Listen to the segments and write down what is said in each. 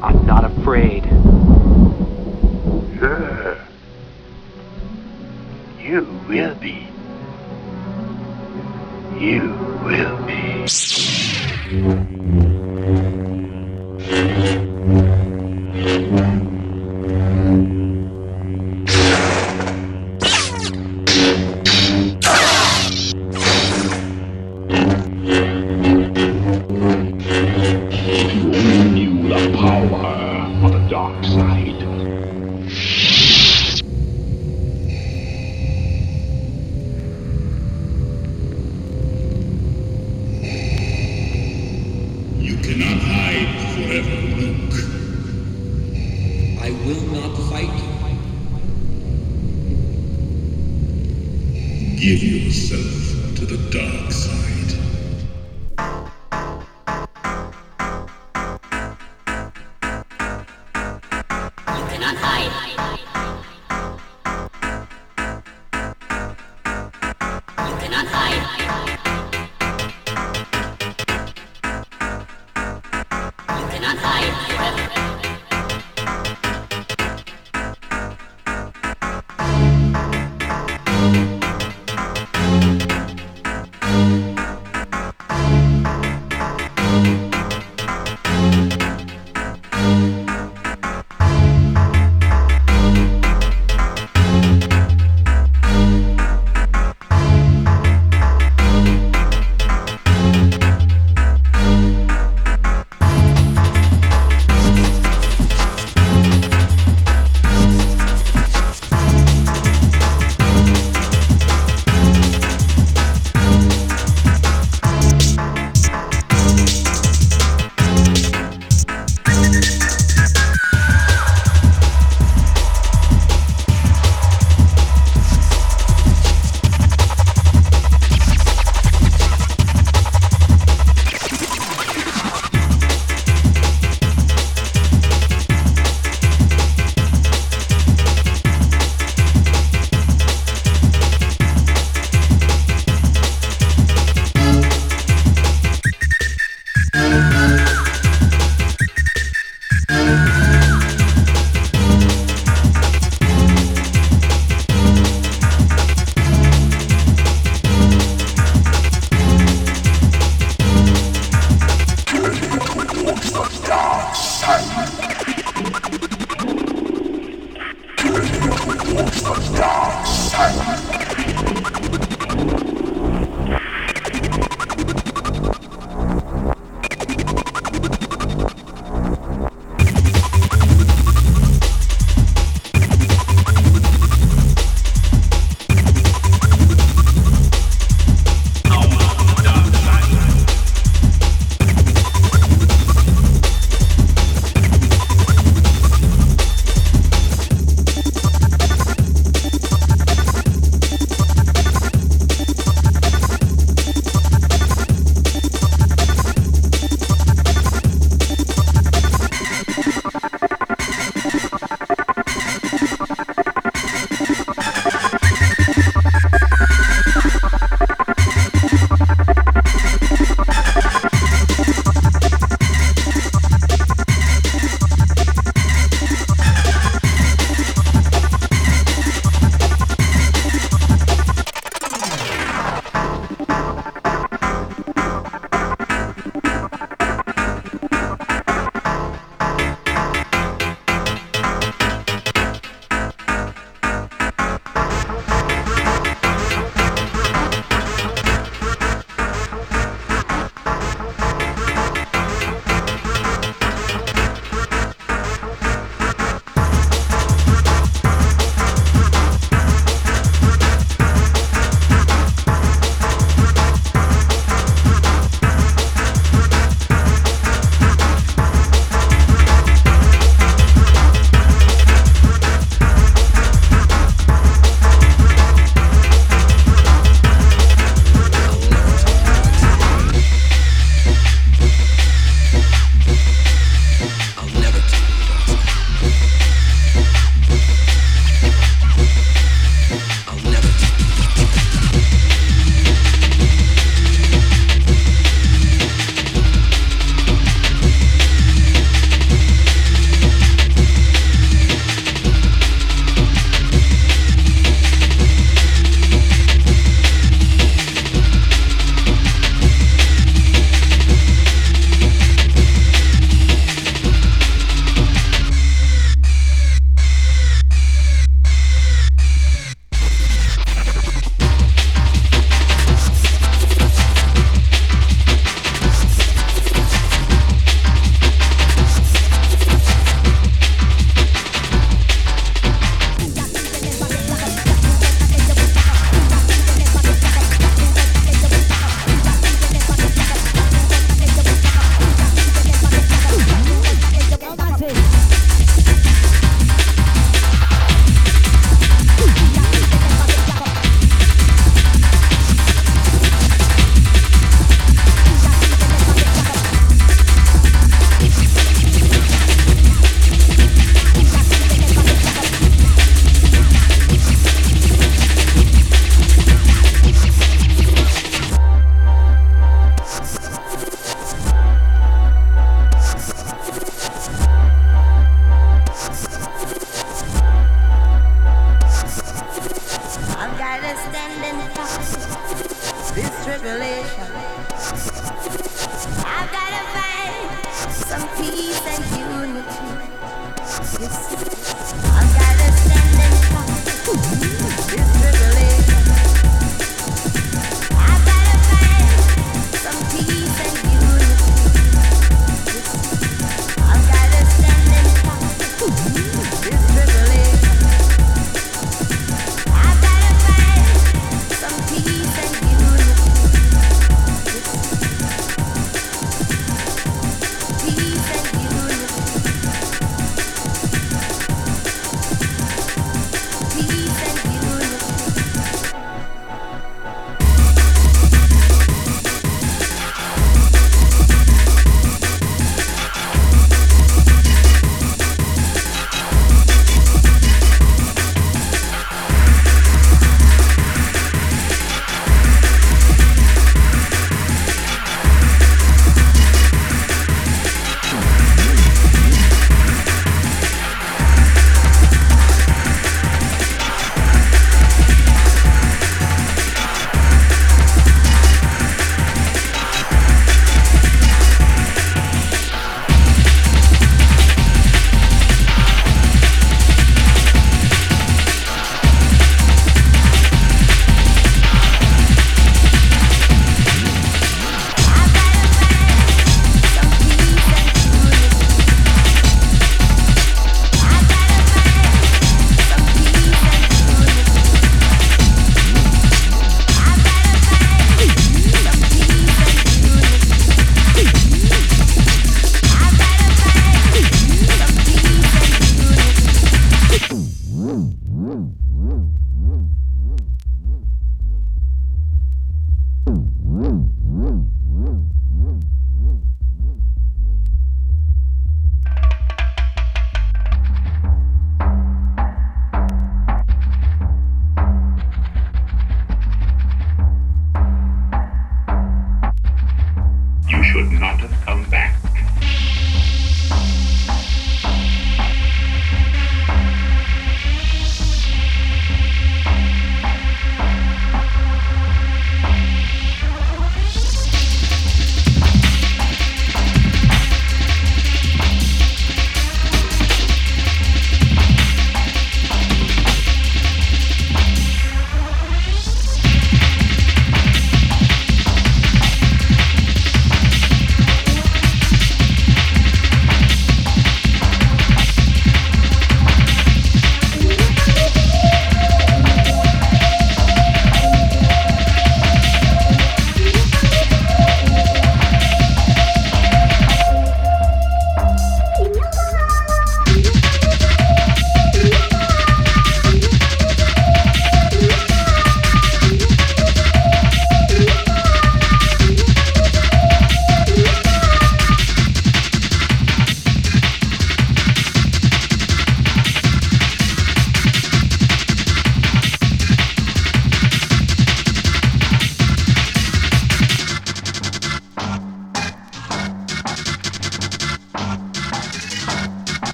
I'm not afraid. Yeah, You will be. You will be.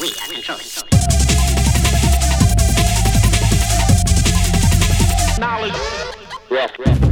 We are controlling. Knowledge. Rough, rough.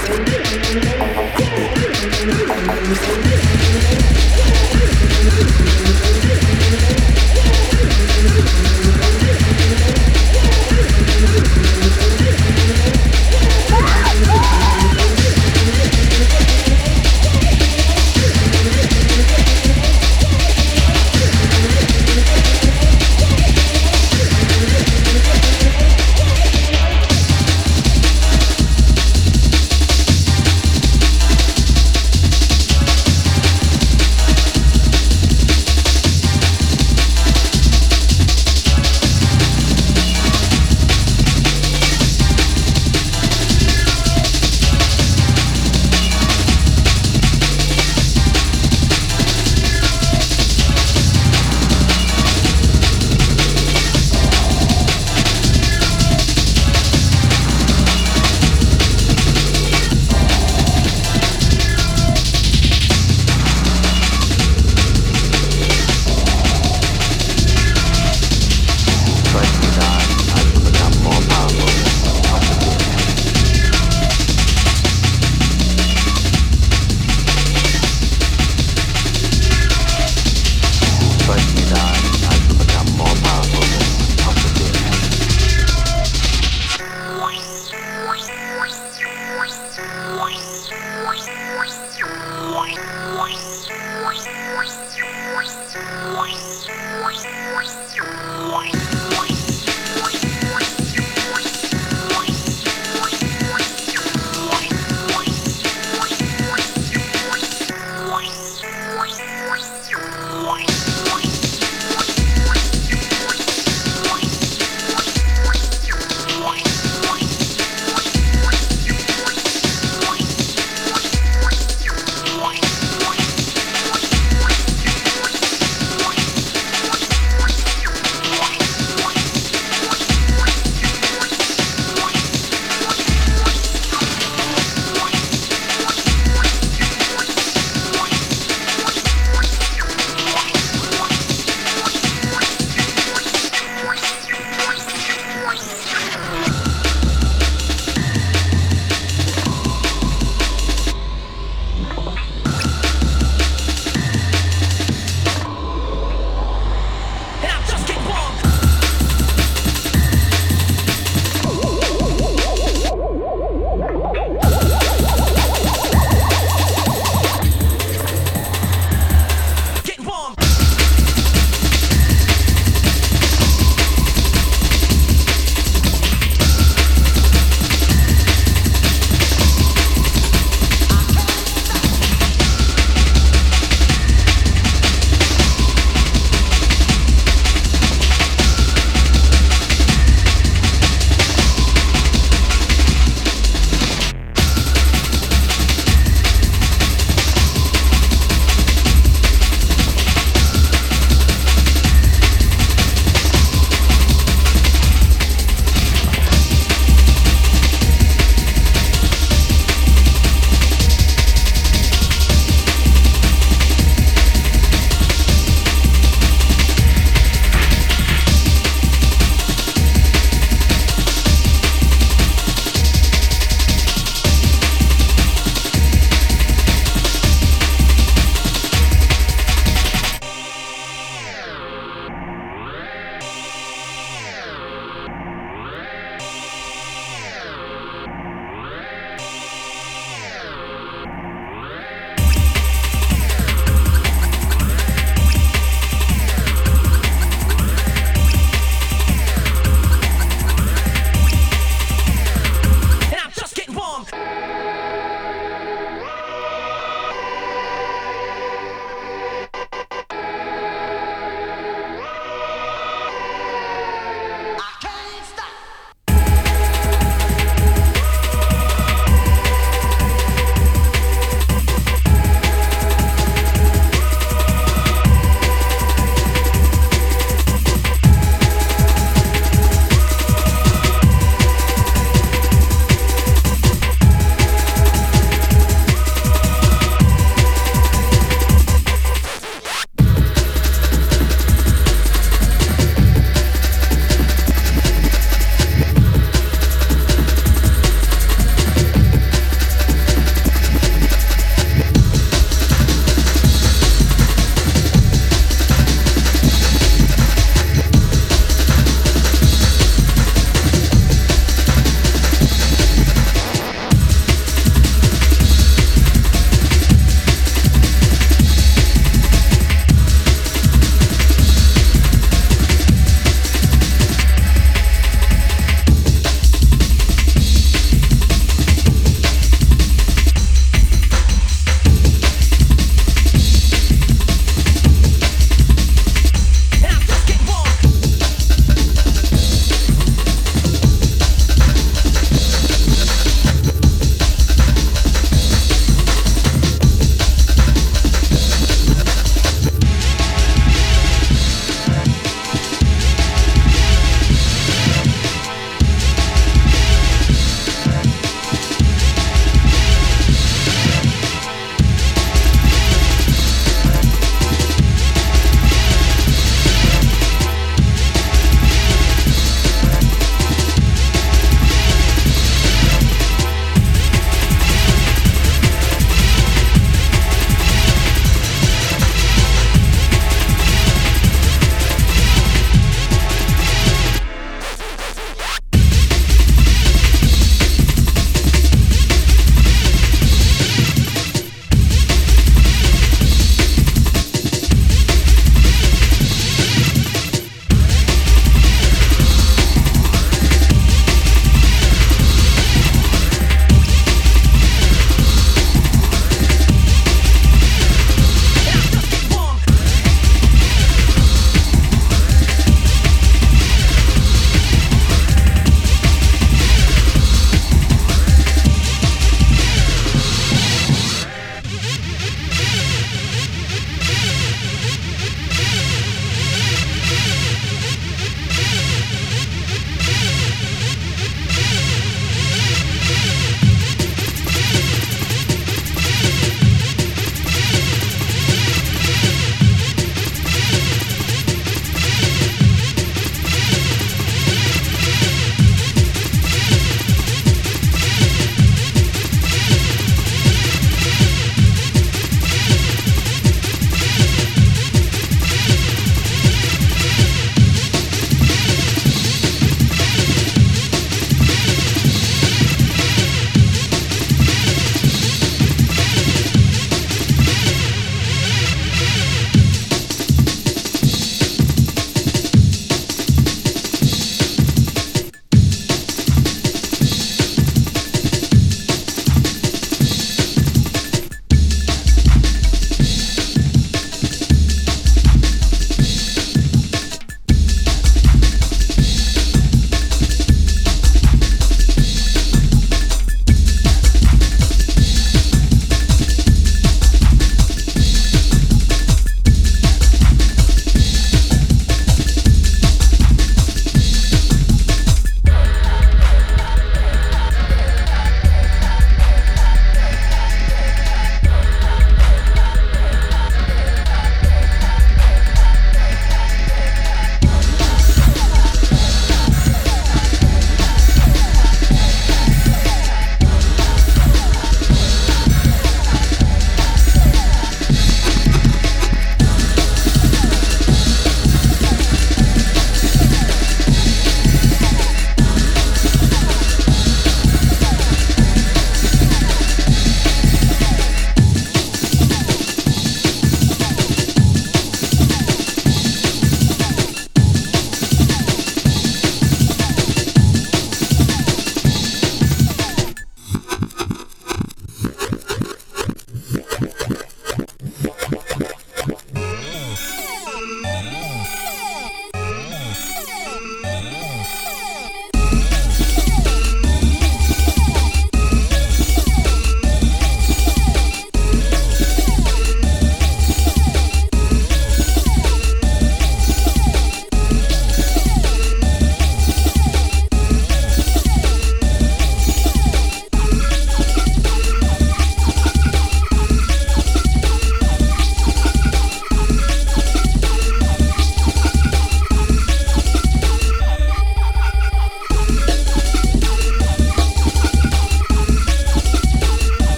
Thank you.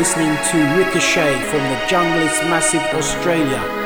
Listening to Ricochet from the Junglist Massive Australia.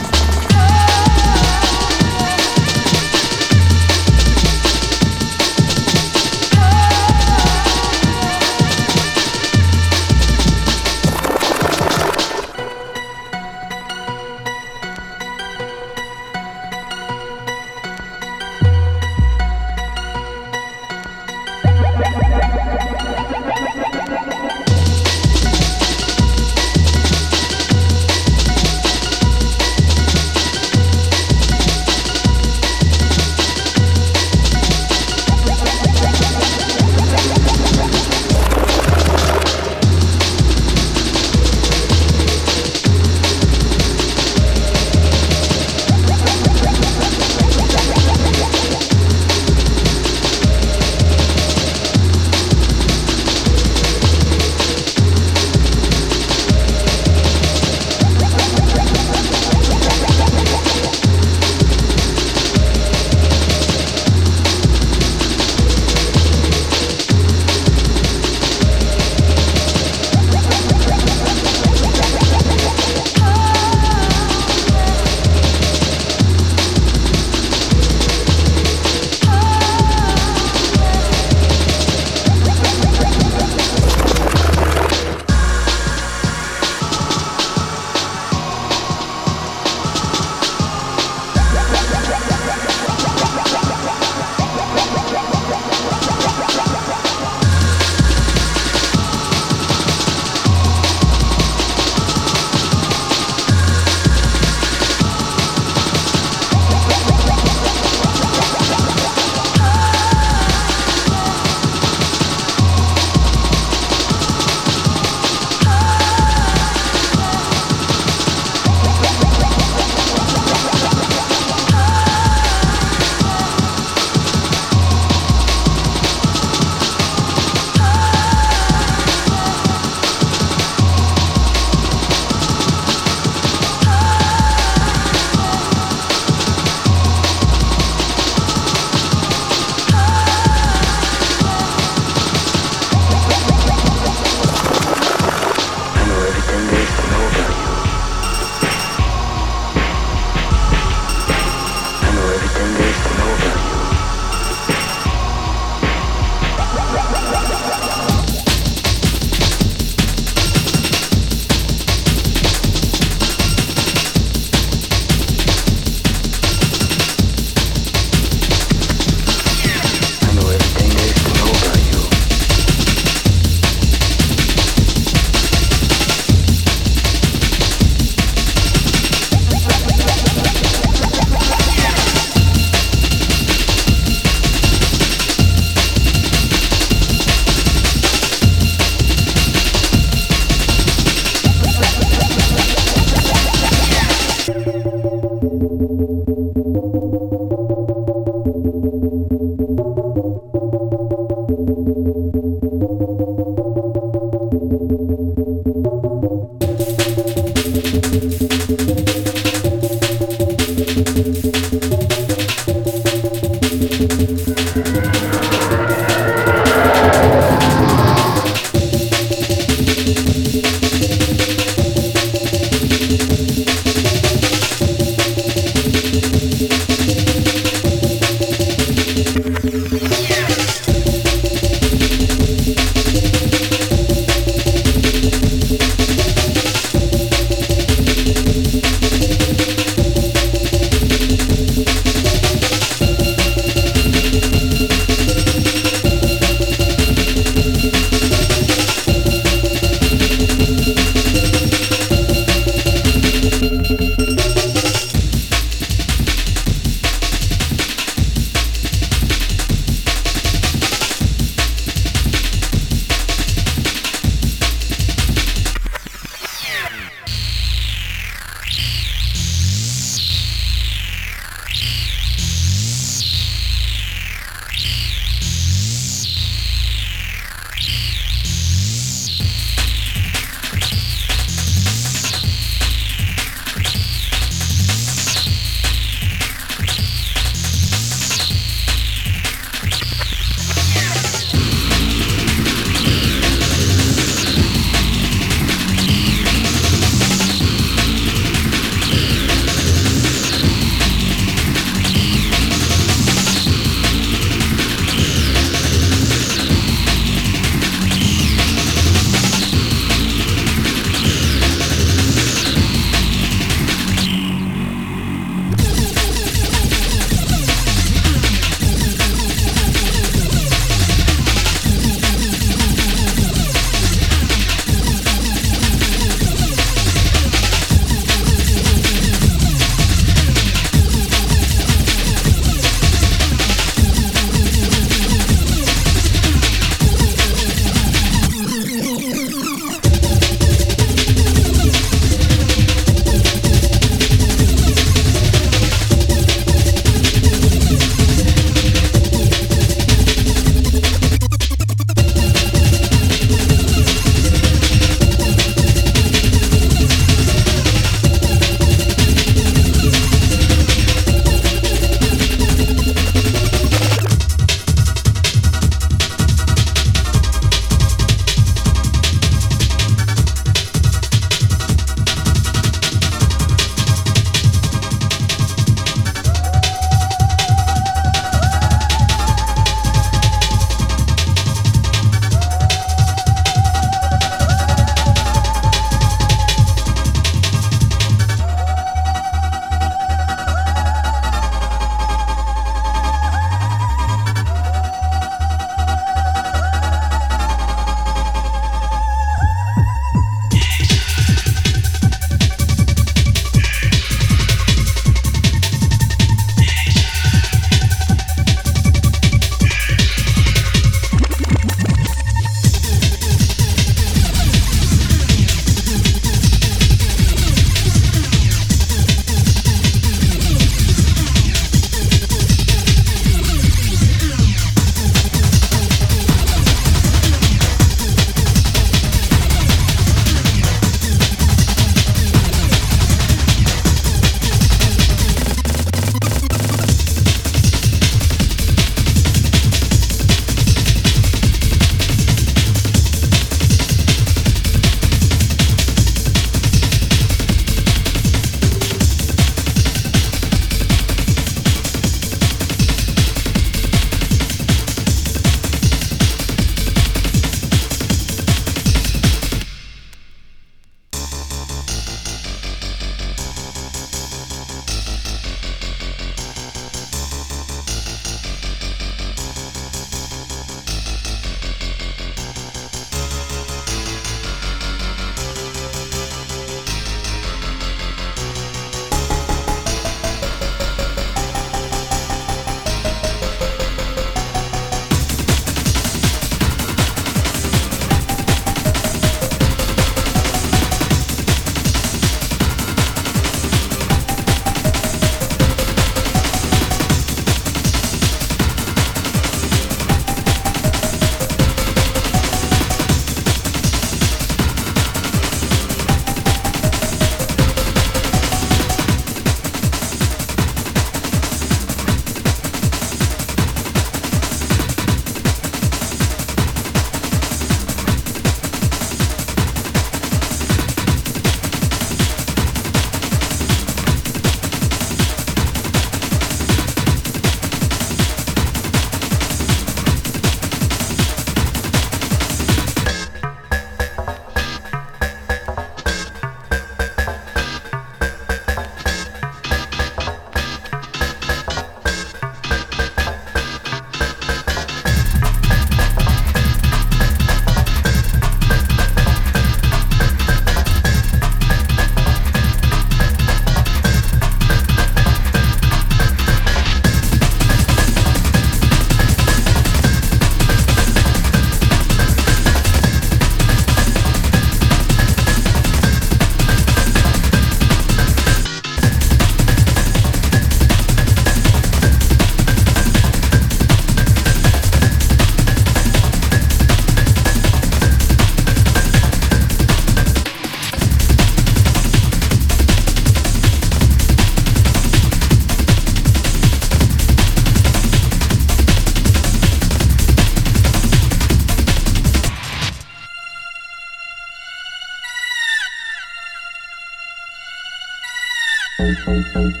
Thank you.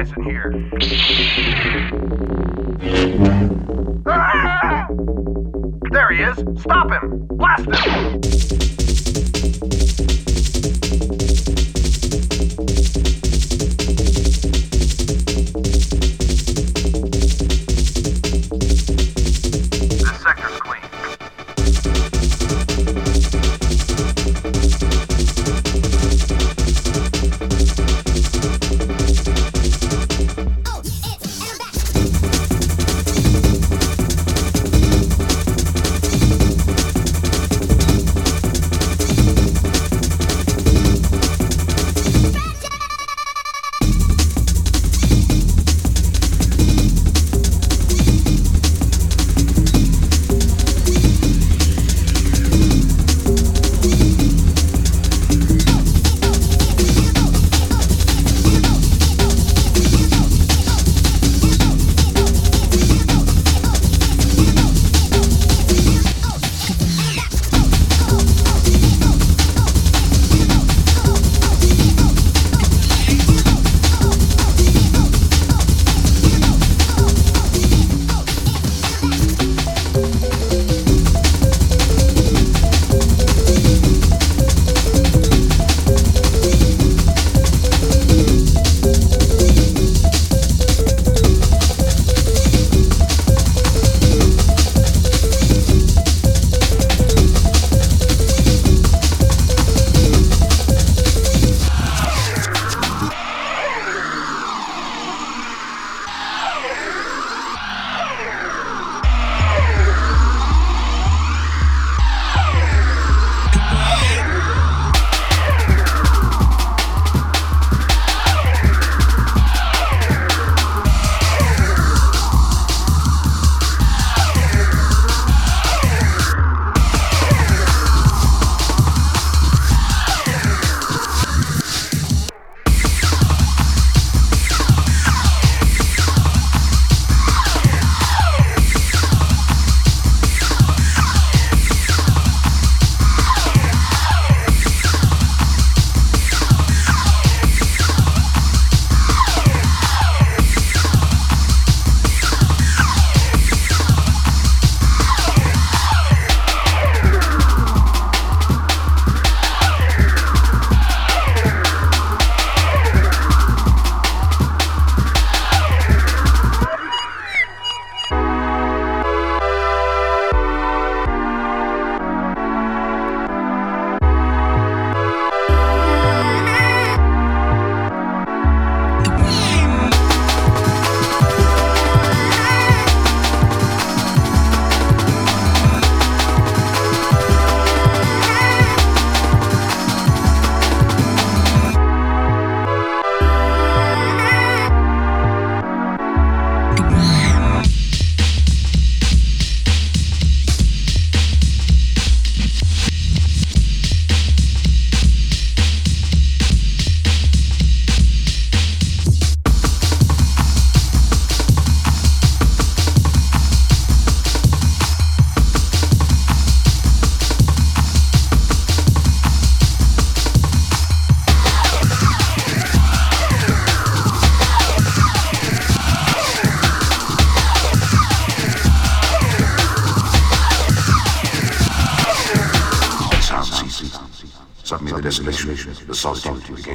In here. Ah! There he is. Stop him.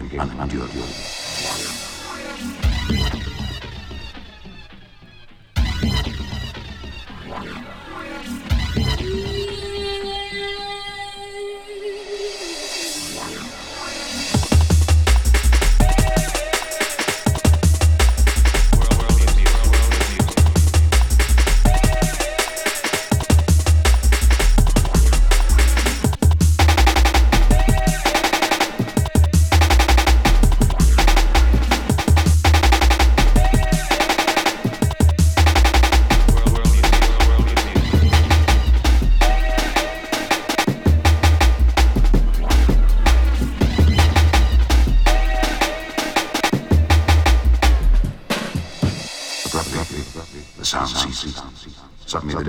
Solitude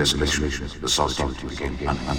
Suddenly the solitude became unendurable.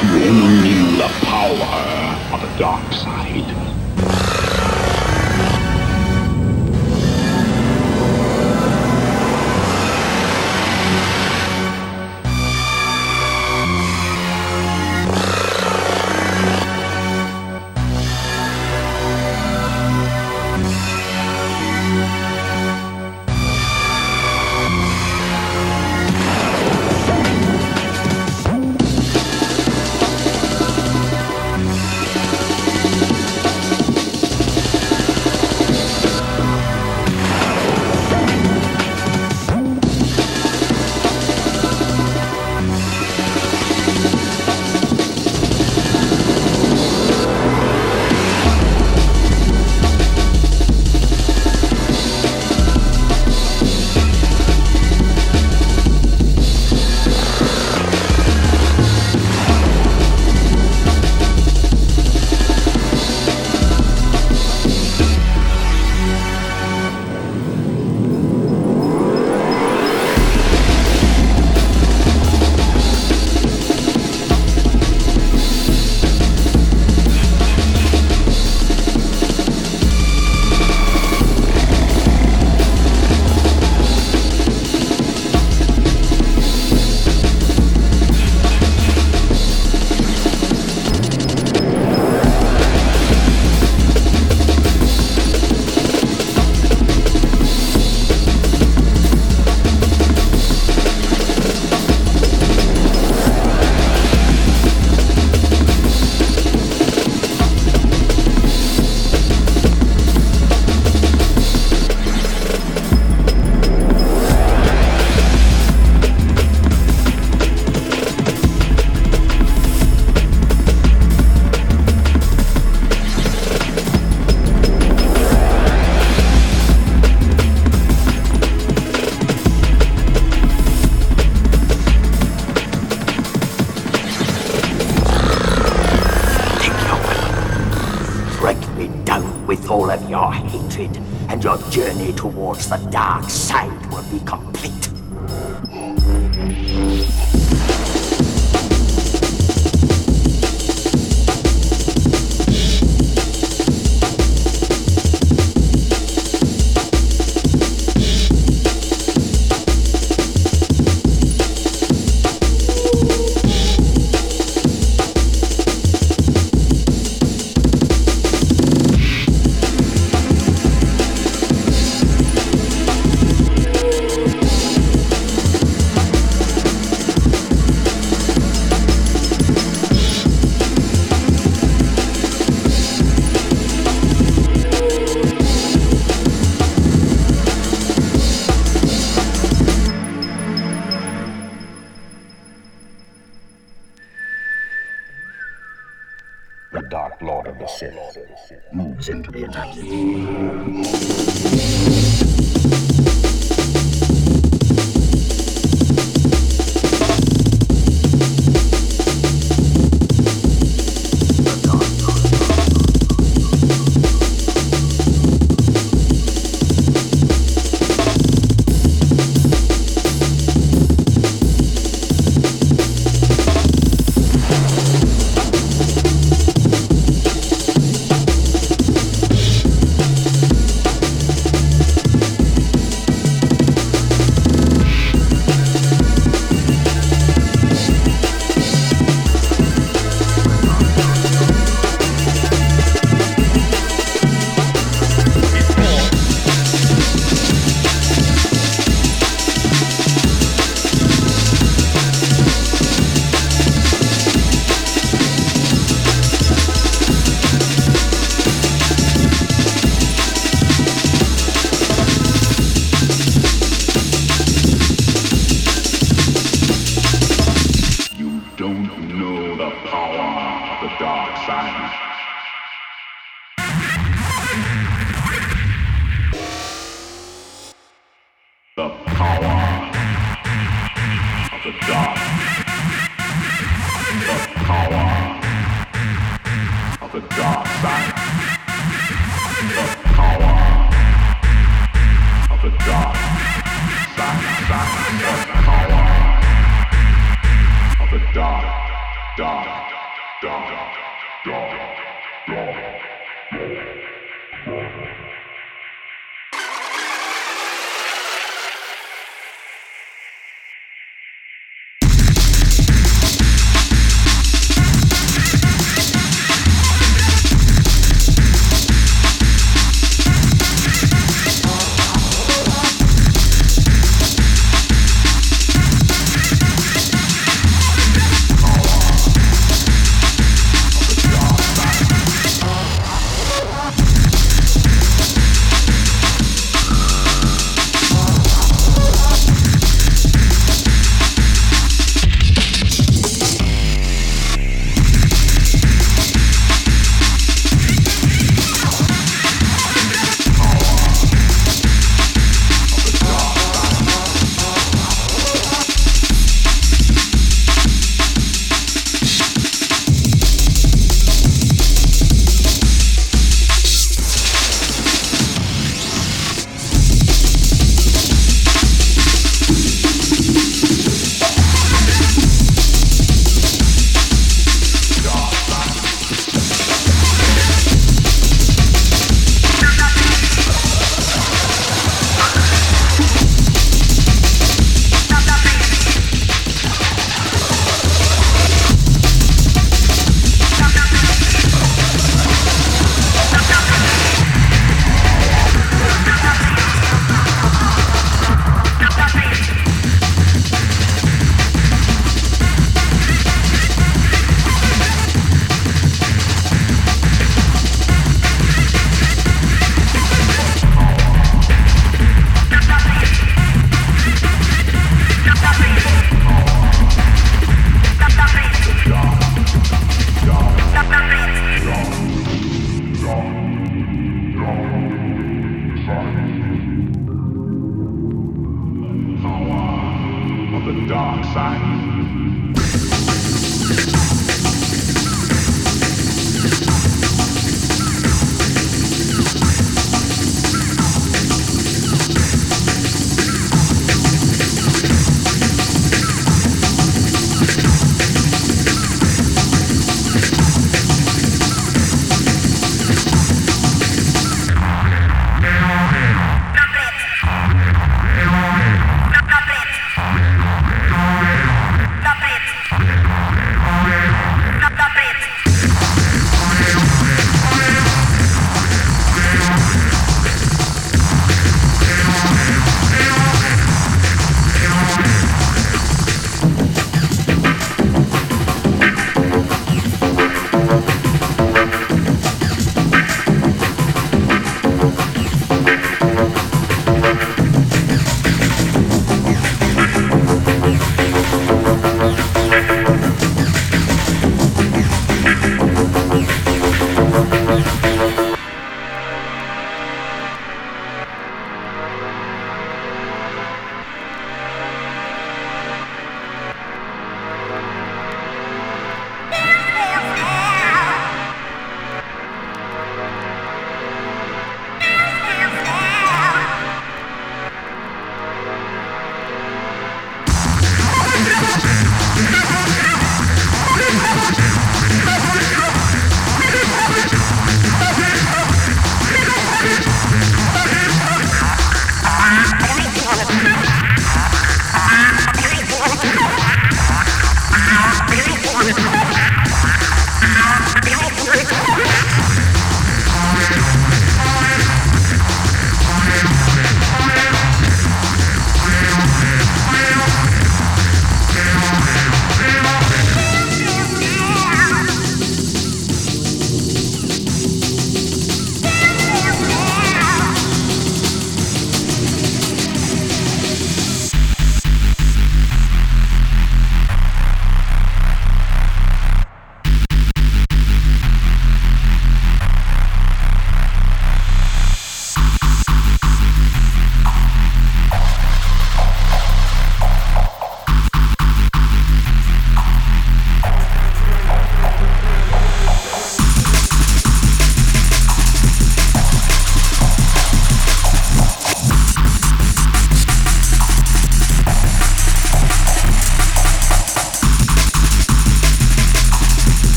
You knew the power of the dark side.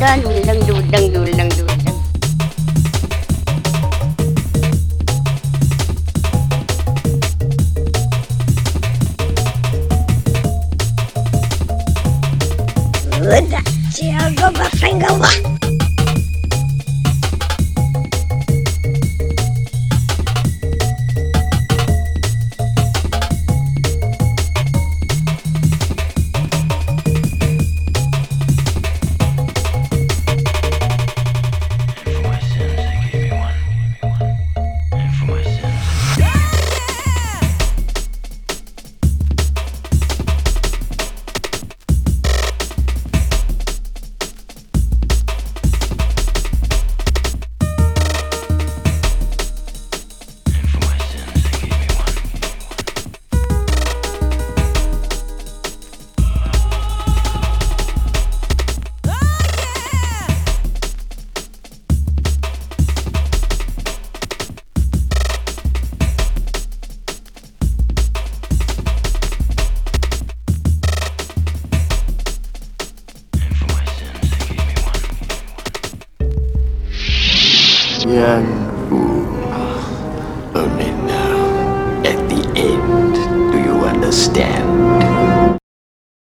đơn đừng đừng đừng đù